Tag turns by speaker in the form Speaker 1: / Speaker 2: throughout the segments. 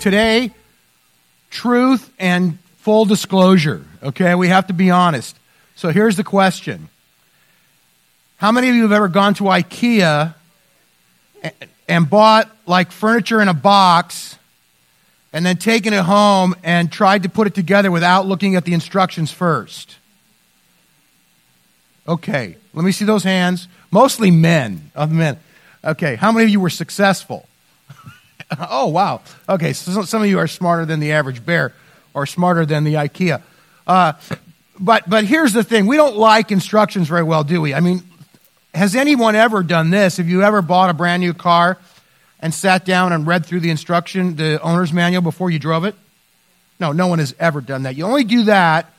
Speaker 1: today, truth and full disclosure. Okay, we have to be honest. So here's the question How many of you have ever gone to IKEA and bought like furniture in a box and then taken it home and tried to put it together without looking at the instructions first? Okay, let me see those hands. Mostly men, of men. Okay, how many of you were successful? oh, wow. Okay, so some of you are smarter than the average bear or smarter than the IKEA. Uh, but, but here's the thing we don't like instructions very well, do we? I mean, has anyone ever done this? Have you ever bought a brand new car and sat down and read through the instruction, the owner's manual, before you drove it? No, no one has ever done that. You only do that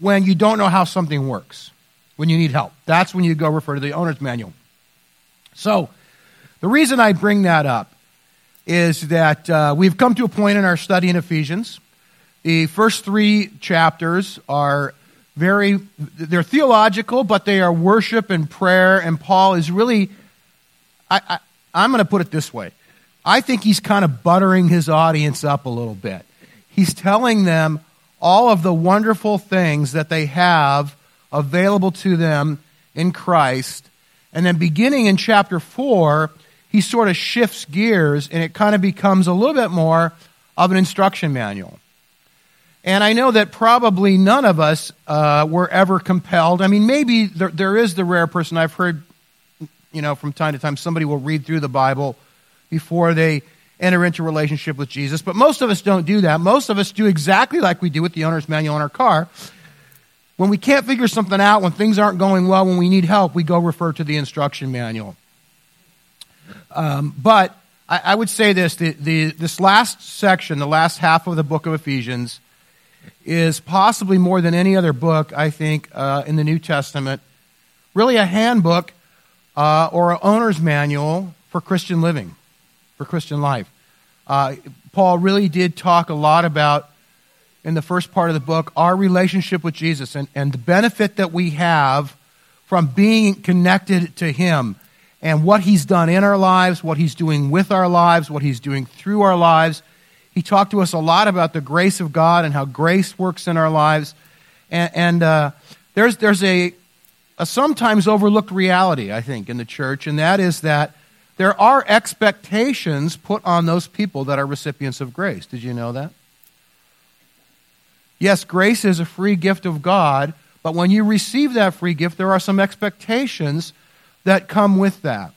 Speaker 1: when you don't know how something works when you need help. That's when you go refer to the owner's manual. So, the reason I bring that up is that uh, we've come to a point in our study in Ephesians. The first three chapters are very, they're theological, but they are worship and prayer, and Paul is really, I, I, I'm going to put it this way. I think he's kind of buttering his audience up a little bit. He's telling them all of the wonderful things that they have available to them in Christ. And then beginning in chapter 4, he sort of shifts gears and it kind of becomes a little bit more of an instruction manual. And I know that probably none of us uh, were ever compelled. I mean, maybe there, there is the rare person I've heard, you know, from time to time, somebody will read through the Bible before they enter into relationship with Jesus. But most of us don't do that. Most of us do exactly like we do with the owner's manual in our car. When we can't figure something out, when things aren't going well, when we need help, we go refer to the instruction manual. Um, but I, I, would say this the, the, this last section, the last half of the book of Ephesians, is possibly more than any other book, I think, uh, in the New Testament, really a handbook uh, or an owner's manual for Christian living, for Christian life. Uh, Paul really did talk a lot about in the first part of the book our relationship with Jesus and, and the benefit that we have from being connected to Him and what He's done in our lives, what He's doing with our lives, what He's doing through our lives. He talked to us a lot about the grace of God and how grace works in our lives. And, and uh, there's, there's a, a sometimes overlooked reality, I think, in the church, and that is that there are expectations put on those people that are recipients of grace. Did you know that? Yes, grace is a free gift of God, but when you receive that free gift, there are some expectations that come with that.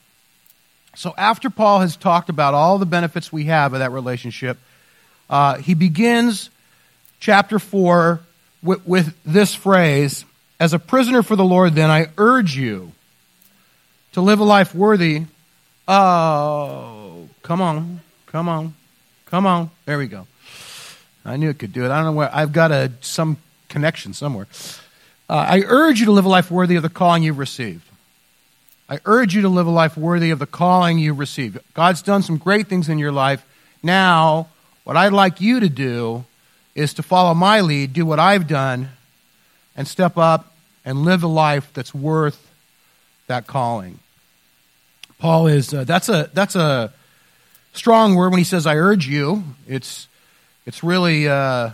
Speaker 1: So, after Paul has talked about all the benefits we have of that relationship, uh, he begins chapter 4 with, with this phrase As a prisoner for the Lord, then, I urge you to live a life worthy. Oh, come on, come on, come on. There we go. I knew it could do it. I don't know where. I've got a, some connection somewhere. Uh, I urge you to live a life worthy of the calling you've received. I urge you to live a life worthy of the calling you received. God's done some great things in your life. Now, what I'd like you to do is to follow my lead, do what I've done, and step up and live a life that's worth that calling. Paul is uh, that's a that's a strong word when he says I urge you. It's it's really, uh,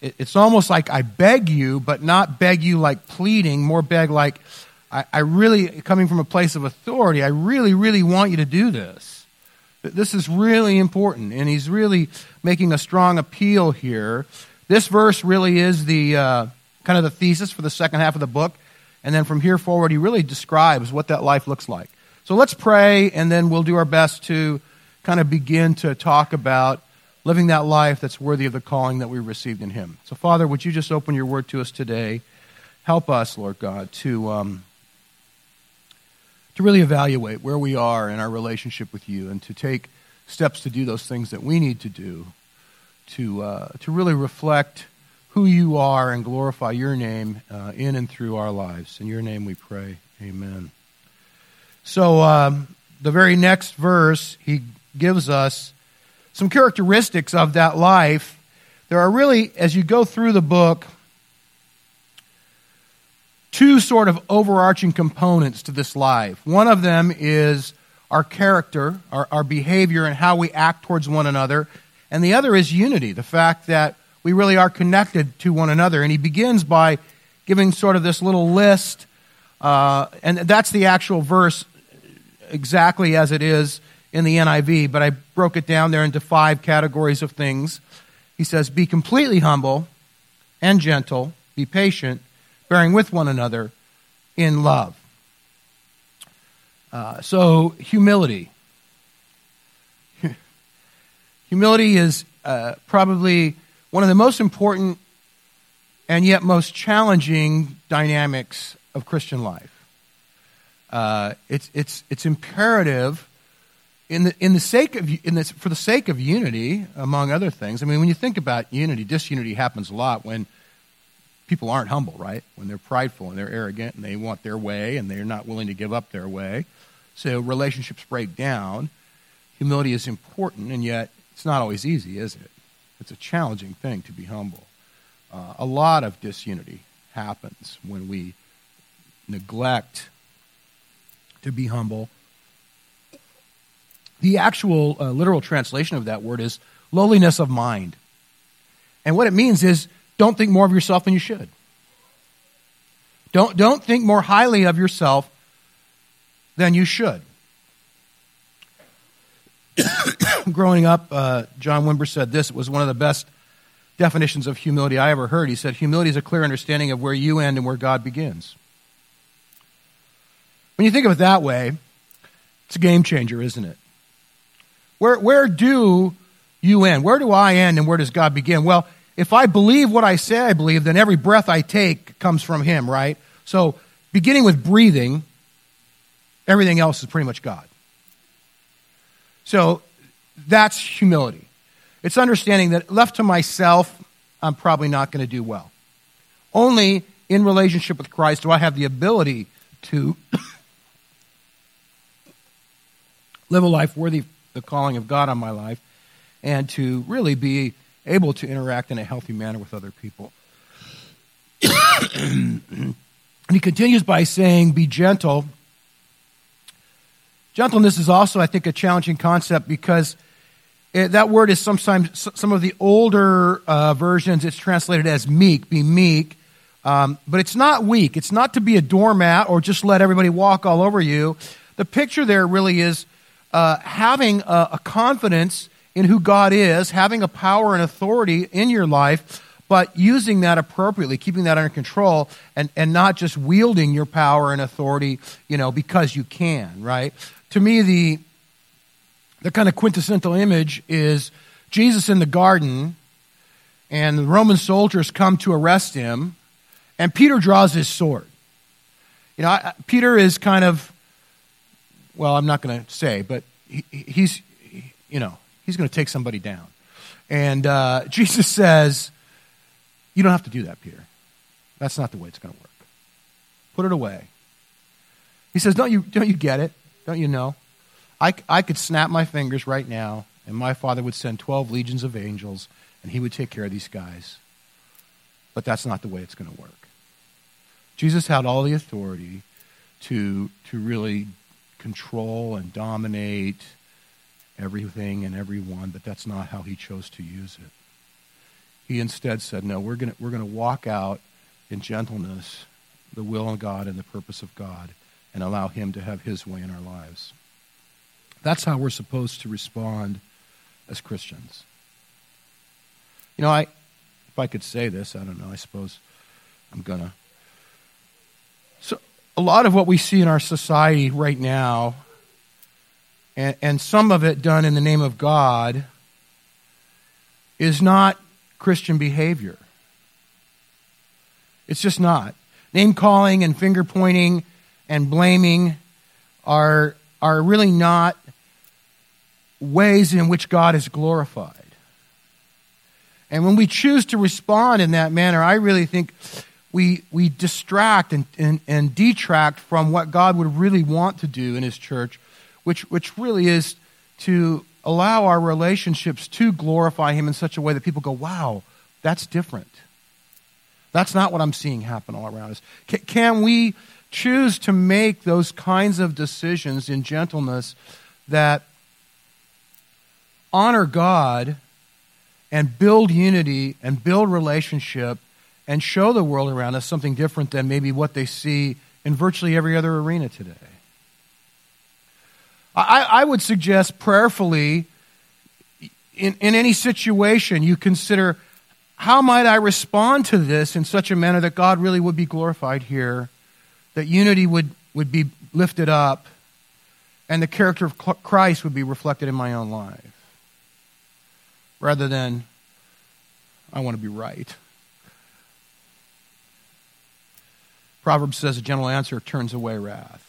Speaker 1: it, it's almost like I beg you, but not beg you like pleading, more beg like, I, I really, coming from a place of authority, I really, really want you to do this. This is really important, and he's really making a strong appeal here. This verse really is the uh, kind of the thesis for the second half of the book. And then from here forward, he really describes what that life looks like. So let's pray, and then we'll do our best to kind of begin to talk about living that life that's worthy of the calling that we received in Him. So, Father, would you just open your word to us today? Help us, Lord God, to, um, to really evaluate where we are in our relationship with you and to take steps to do those things that we need to do to, uh, to really reflect who you are and glorify your name uh, in and through our lives. In your name we pray. Amen. So, um, the very next verse, he gives us some characteristics of that life. There are really, as you go through the book, two sort of overarching components to this life. One of them is our character, our, our behavior, and how we act towards one another. And the other is unity, the fact that we really are connected to one another. And he begins by giving sort of this little list, uh, and that's the actual verse exactly as it is in the NIV, but I broke it down there into five categories of things. He says, Be completely humble and gentle, be patient, bearing with one another in love. Uh, so, humility. humility is uh, probably one of the most important and yet most challenging dynamics of Christian life. Uh, it's, it's, it's imperative in the, in the sake of, in this, for the sake of unity, among other things. I mean, when you think about unity, disunity happens a lot when people aren't humble, right? When they're prideful and they're arrogant and they want their way and they're not willing to give up their way. So relationships break down. Humility is important, and yet it's not always easy, is it? It's a challenging thing to be humble. Uh, a lot of disunity happens when we neglect to be humble. The actual uh, literal translation of that word is lowliness of mind. And what it means is don't think more of yourself than you should. Don't, don't think more highly of yourself than you should. Growing up, uh, John Wimber said this. Was one of the best definitions of humility I ever heard. He said, Humility is a clear understanding of where you end and where God begins. When you think of it that way, it's a game changer, isn't it? Where, where do you end? Where do I end and where does God begin? Well, if I believe what I say I believe, then every breath I take comes from Him, right? So, beginning with breathing, Everything else is pretty much God. So that's humility. It's understanding that left to myself, I'm probably not going to do well. Only in relationship with Christ do I have the ability to live a life worthy of the calling of God on my life and to really be able to interact in a healthy manner with other people. and he continues by saying, Be gentle Gentleness is also, I think, a challenging concept because it, that word is sometimes, some of the older uh, versions, it's translated as meek, be meek. Um, but it's not weak. It's not to be a doormat or just let everybody walk all over you. The picture there really is uh, having a, a confidence in who God is, having a power and authority in your life, but using that appropriately, keeping that under control, and, and not just wielding your power and authority, you know, because you can, right? to me, the, the kind of quintessential image is Jesus in the garden, and the Roman soldiers come to arrest him, and Peter draws his sword. You know, I, Peter is kind of, well, I'm not going to say, but he, he's, you know, he's going to take somebody down. And uh, Jesus says, You don't have to do that, Peter. That's not the way it's going to work. Put it away. He says, Don't you, don't you get it? Don't you know? I, I could snap my fingers right now, and my father would send 12 legions of angels, and he would take care of these guys. But that's not the way it's going to work. Jesus had all the authority to, to really control and dominate everything and everyone, but that's not how he chose to use it. He instead said, No, we're going we're going to walk out in gentleness the will of God and the purpose of God and allow Him to have His way in our lives. That's how we're supposed to respond as Christians. You know, I, if I could say this, I don't know, I suppose I'm going to. So, a lot of what we see in our society right now, and, and some of it done in the name of God, is not Christian behavior. It's just not. Name calling and finger pointing and blaming are, are really not ways in which God is glorified. And when we choose to respond in that manner, I really think we, we distract and, and, and detract from what God would really want to do in His church, which, which really is to allow our relationships to glorify Him in such a way that people go, wow, that's different. That's not what I'm seeing happen all around us. Can, can we choose to make those kinds of decisions in gentleness that honor God and build unity and build relationship and show the world around us something different than maybe what they see in virtually every other arena today. I, I would suggest prayerfully, in, in any situation, you consider how might I respond to this in such a manner that God really would be glorified here, that unity would, would be lifted up, and the character of Christ would be reflected in my own life, rather than, I want to be right. Proverbs says a gentle answer turns away wrath.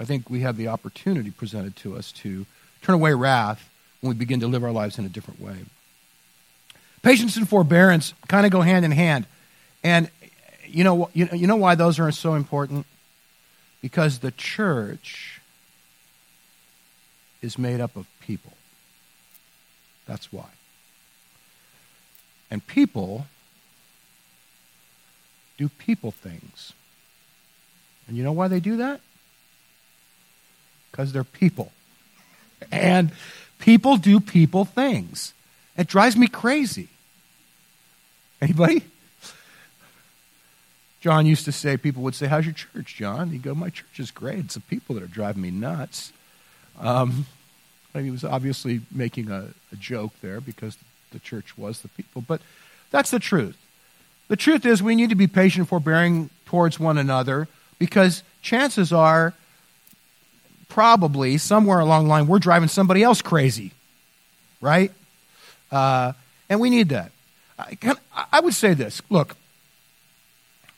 Speaker 1: I think we have the opportunity presented to us to turn away wrath when we begin to live our lives in a different way. Patience and forbearance kind of go hand in hand. And you know, you, you know why those are so important? Because the church is made up of people. That's why. And people do people things. And you know why they do that? Because they're people. And people do people things. It drives me crazy. Anybody? John used to say, people would say, How's your church, John? He'd go, My church is great. It's the people that are driving me nuts. Um, he was obviously making a, a joke there because the church was the people. But that's the truth. The truth is, we need to be patient, and forbearing towards one another because chances are, probably somewhere along the line, we're driving somebody else crazy, right? Uh, and we need that. I, can, I would say this look,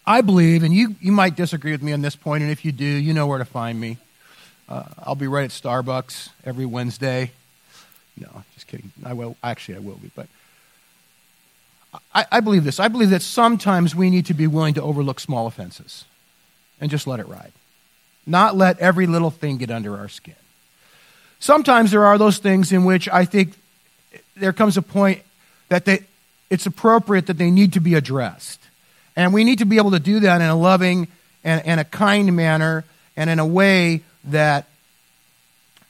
Speaker 1: I believe, and you, you might disagree with me on this point, and if you do, you know where to find me. Uh, I'll be right at Starbucks every Wednesday. No, just kidding. I will. Actually, I will be. But I, I believe this. I believe that sometimes we need to be willing to overlook small offenses and just let it ride. Not let every little thing get under our skin. Sometimes there are those things in which I think there comes a point that they, it's appropriate that they need to be addressed. And we need to be able to do that in a loving and, and a kind manner and in a way that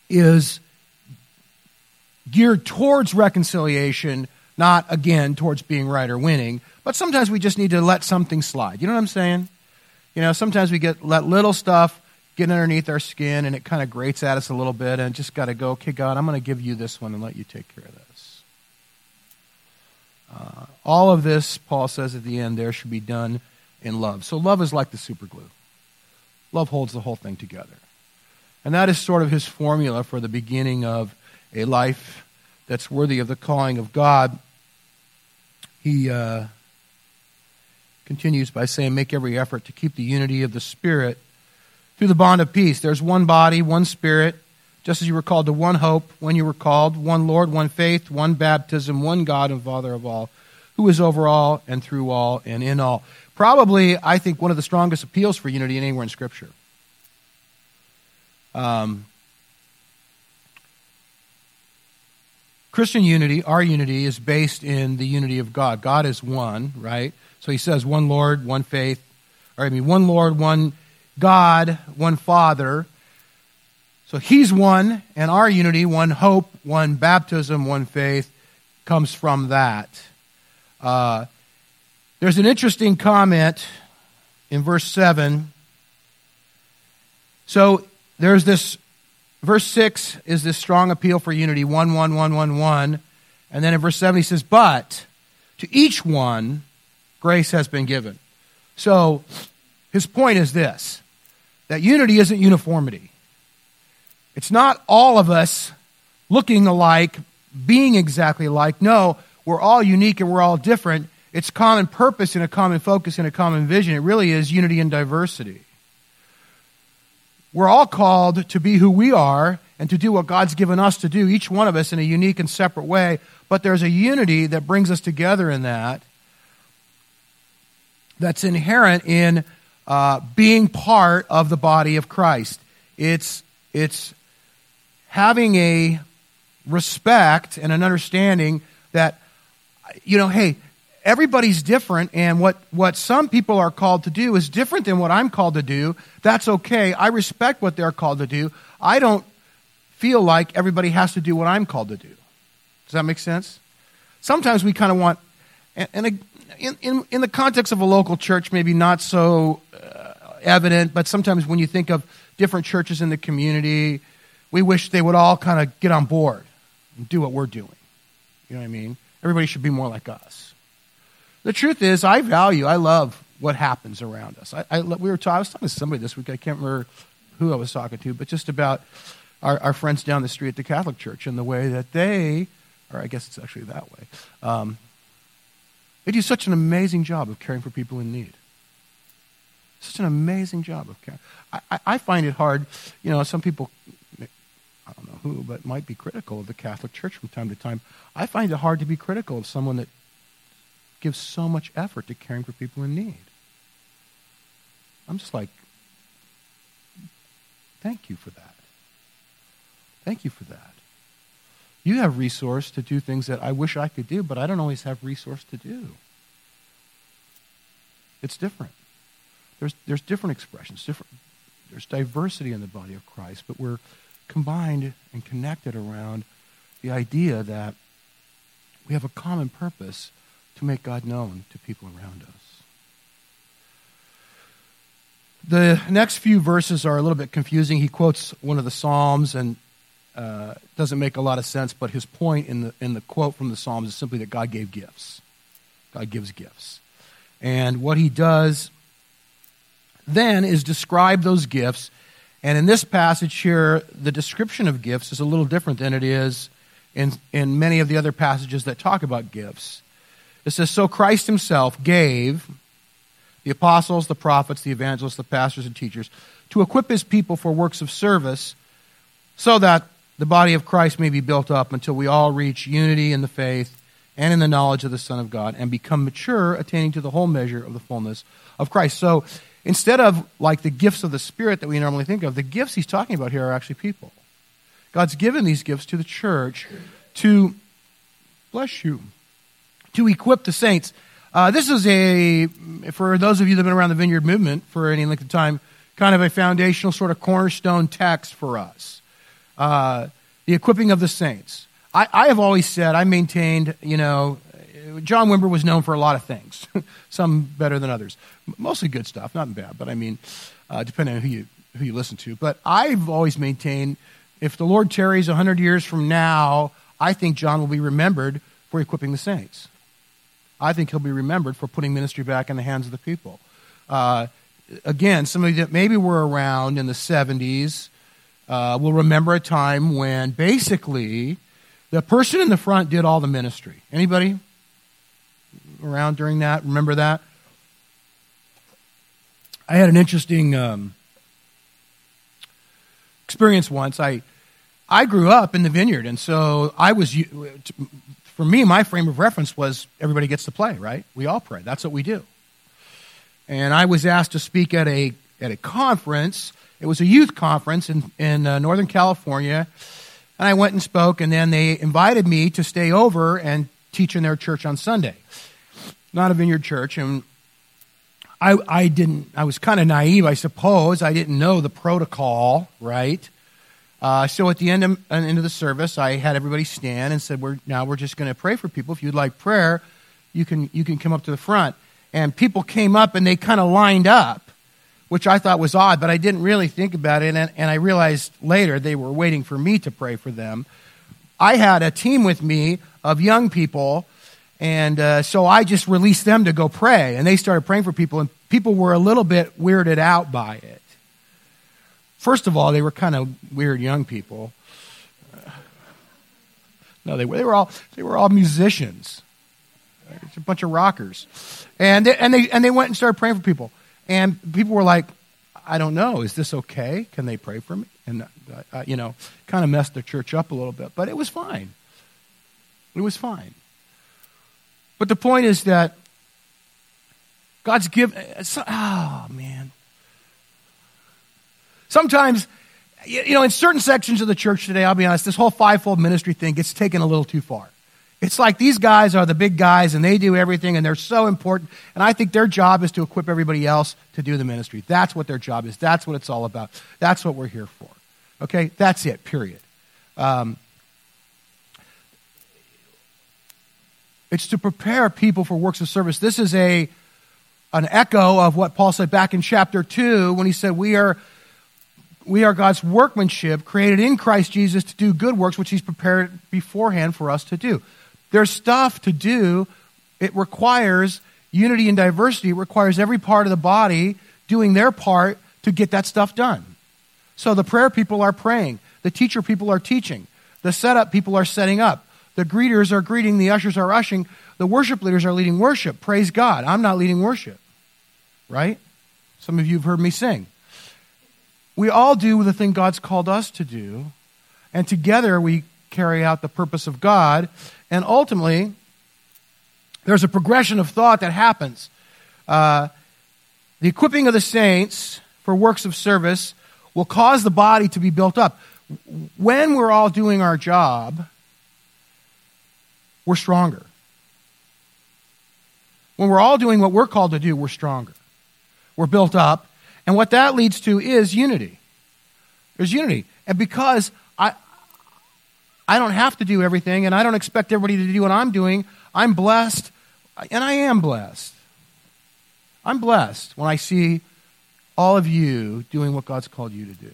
Speaker 1: is geared towards reconciliation not, again, towards being right or winning, but sometimes we just need to let something slide. You know what I'm saying? You know, sometimes we get let little stuff get underneath our skin and it kind of grates at us a little bit and just got to go, okay, God, I'm going to give you this one and let you take care of this. Uh, all of this, Paul says at the end, there should be done in love. So love is like the super glue. Love holds the whole thing together. And that is sort of his formula for the beginning of a life that's worthy of the calling of God. He uh, continues by saying, Make every effort to keep the unity of the Spirit through the bond of peace. There's one body, one Spirit, just as you were called to one hope when you were called, one Lord, one faith, one baptism, one God and Father of all, who is over all and through all and in all. Probably, I think, one of the strongest appeals for unity anywhere in Scripture. Um, Christian unity, our unity, is based in the unity of God. God is one, right? So he says one Lord, one faith, or I mean, one Lord, one God, one Father. So he's one, and our unity, one hope, one baptism, one faith, comes from that. Uh, there's an interesting comment in verse 7. So there's this verse 6 is this strong appeal for unity 1 1 1 1 1 and then in verse 7 he says but to each one grace has been given so his point is this that unity isn't uniformity. It's not all of us looking alike being exactly alike. No we're all unique and we're all different. It's common purpose and a common focus and a common vision. It really is unity and diversity. We're all called to be who we are and to do what God's given us to do, each one of us in a unique and separate way. But there's a unity that brings us together in that, that's inherent in uh, being part of the body of Christ. It's, it's having a respect and an understanding that, you know, hey, everybody's different, and what, what some people are called to do is different than what I'm called to do. That's okay. I respect what they're called to do. I don't feel like everybody has to do what I'm called to do. Does that make sense? Sometimes we kind of want, and, and in, in, in, the context of a local church, maybe not so evident, but sometimes when you think of different churches in the community, we wish they would all kind of get on board and do what we're doing. You know what I mean? Everybody should be more like us. The truth is, I value, I love what happens around us. I, I we were talking, I was talking to somebody this week, I can't remember who I was talking to, but just about our, our friends down the street at the Catholic Church and the way that they, or I guess it's actually that way, um, they do such an amazing job of caring for people in need. Such an amazing job of caring. I, I, I find it hard, you know, some people I don't know who, but might be critical of the Catholic Church from time to time. I find it hard to be critical of someone that gives so much effort to caring for people in need. I'm just like, thank you for that. Thank you for that. You have resource to do things that I wish I could do, but I don't always have resource to do. It's different. There's, there's different expressions, different, there's diversity in the body of Christ, but we're combined and connected around the idea that we have a common purpose to make God known to people around us. The next few verses are a little bit confusing. He quotes one of the Psalms and uh, doesn't make a lot of sense, but his point in the, in the quote from the Psalms is simply that God gave gifts. God gives gifts. And what he does then is describe those gifts and in this passage here, the description of gifts is a little different than it is in, in many of the other passages that talk about gifts. It says, So Christ himself gave the apostles, the prophets, the evangelists, the pastors, and teachers to equip his people for works of service so that the body of Christ may be built up until we all reach unity in the faith and in the knowledge of the Son of God and become mature, attaining to the whole measure of the fullness of Christ. So Instead of like the gifts of the Spirit that we normally think of, the gifts he's talking about here are actually people. God's given these gifts to the church to, bless you, to equip the saints. Uh, this is a, for those of you that have been around the vineyard movement for any length of time, kind of a foundational sort of cornerstone text for us. Uh, the equipping of the saints. I, I have always said, I maintained, you know, John Wimber was known for a lot of things, some better than others. Mostly good stuff, not bad, but I mean, uh, depending on who you, who you listen to. But I've always maintained if the Lord tarries 100 years from now, I think John will be remembered for equipping the saints. I think he'll be remembered for putting ministry back in the hands of the people. Uh, again, somebody that maybe were around in the 70s uh, will remember a time when basically the person in the front did all the ministry. Anybody? Around during that? Remember that? I had an interesting um, experience once. I I grew up in the vineyard, and so I was for me. My frame of reference was everybody gets to play, right? We all pray. That's what we do. And I was asked to speak at a at a conference. It was a youth conference in in uh, Northern California, and I went and spoke. And then they invited me to stay over and teach in their church on Sunday not a vineyard church, and I, I didn't, I was kind of naive, I suppose. I didn't know the protocol, right? Uh, so at the end of, end of the service, I had everybody stand and said, "We're now we're just going to pray for people. If you'd like prayer, you can you can come up to the front." And people came up and they kind of lined up, which I thought was odd, but I didn't really think about it. And, and I realized later they were waiting for me to pray for them. I had a team with me of young people and uh, so I just released them to go pray, and they started praying for people, and people were a little bit weirded out by it. First of all, they were kind of weird young people. No, they were, they were all they were all musicians. It's a bunch of rockers, and they, and they and they went and started praying for people, and people were like, "I don't know, is this okay? Can they pray for me?" And uh, uh you know, kind of messed the church up a little bit, but it was fine. It was fine. But the point is that God's given. Oh, man. Sometimes, you know, in certain sections of the church today, I'll be honest, this whole fivefold ministry thing gets taken a little too far. It's like these guys are the big guys and they do everything and they're so important. And I think their job is to equip everybody else to do the ministry. That's what their job is. That's what it's all about. That's what we're here for. Okay? That's it, period. Um, it's to prepare people for works of service. This is a an echo of what Paul said back in chapter 2 when he said, We are, we are God's workmanship created in Christ Jesus to do good works, which he's prepared beforehand for us to do. There's stuff to do. It requires unity and diversity. It requires every part of the body doing their part to get that stuff done. So the prayer people are praying. The teacher people are teaching. The setup people are setting up. The greeters are greeting. The ushers are ushering. The worship leaders are leading worship. Praise God. I'm not leading worship. Right? Some of you have heard me sing. We all do the thing God's called us to do. And together we carry out the purpose of God. And ultimately, there's a progression of thought that happens. Uh, the equipping of the saints for works of service will cause the body to be built up. When we're all doing our job, we're stronger. When we're all doing what we're called to do, we're stronger. We're built up. And what that leads to is unity. There's unity. And because I, I don't have to do everything, and I don't expect everybody to do what I'm doing. I'm blessed, and I am blessed. I'm blessed when I see all of you doing what God's called you to do.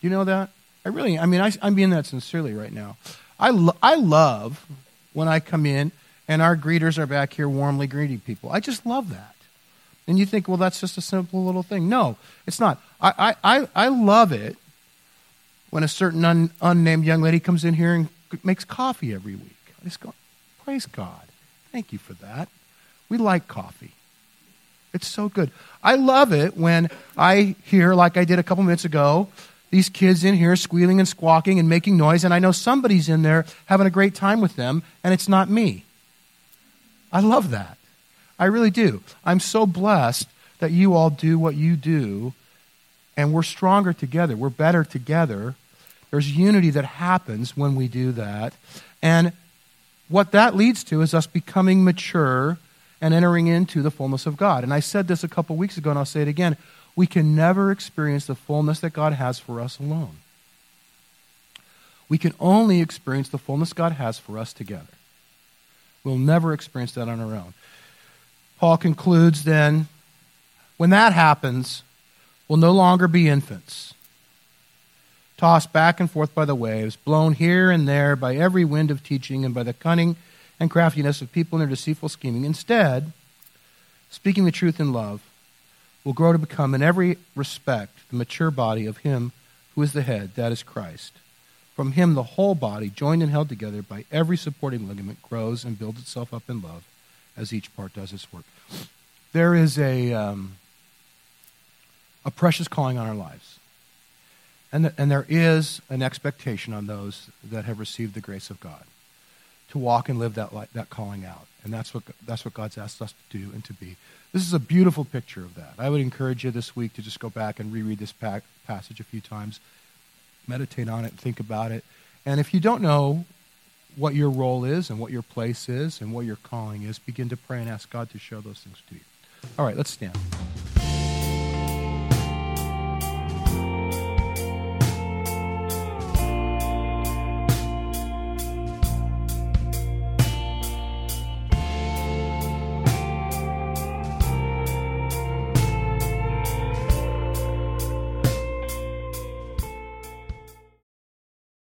Speaker 1: You know that? I really, I mean, I, am being that sincerely right now. I, lo- I love when I come in and our greeters are back here warmly greeting people. I just love that. And you think, well, that's just a simple little thing. No, it's not. I, I, I love it when a certain un, unnamed young lady comes in here and makes coffee every week. I just go, praise God. Thank you for that. We like coffee. It's so good. I love it when I hear, like I did a couple minutes ago, these kids in here squealing and squawking and making noise, and I know somebody's in there having a great time with them, and it's not me. I love that. I really do. I'm so blessed that you all do what you do, and we're stronger together. We're better together there's unity that happens when we do that. And what that leads to is us becoming mature and entering into the fullness of God. And I said this a couple weeks ago, and I'll say it again. We can never experience the fullness that God has for us alone. We can only experience the fullness God has for us together. We'll never experience that on our own. Paul concludes then when that happens, we'll no longer be infants tossed back and forth by the waves, blown here and there by every wind of teaching and by the cunning and craftiness of people in their deceitful scheming. Instead, speaking the truth in love, will grow to become in every respect the mature body of Him who is the head, that is Christ. From Him, the whole body, joined and held together by every supporting ligament, grows and builds itself up in love as each part does its work. There is a, um, a precious calling on our lives. And, the, and there is an expectation on those that have received the grace of God to walk and live that, that calling out. And that's what, that's what God's asked us to do and to be. This is a beautiful picture of that. I would encourage you this week to just go back and reread this passage a few times, meditate on it, think about it. And if you don't know what your role is and what your place is and what your calling is, begin to pray and ask God to show those things to you. All right, let's stand.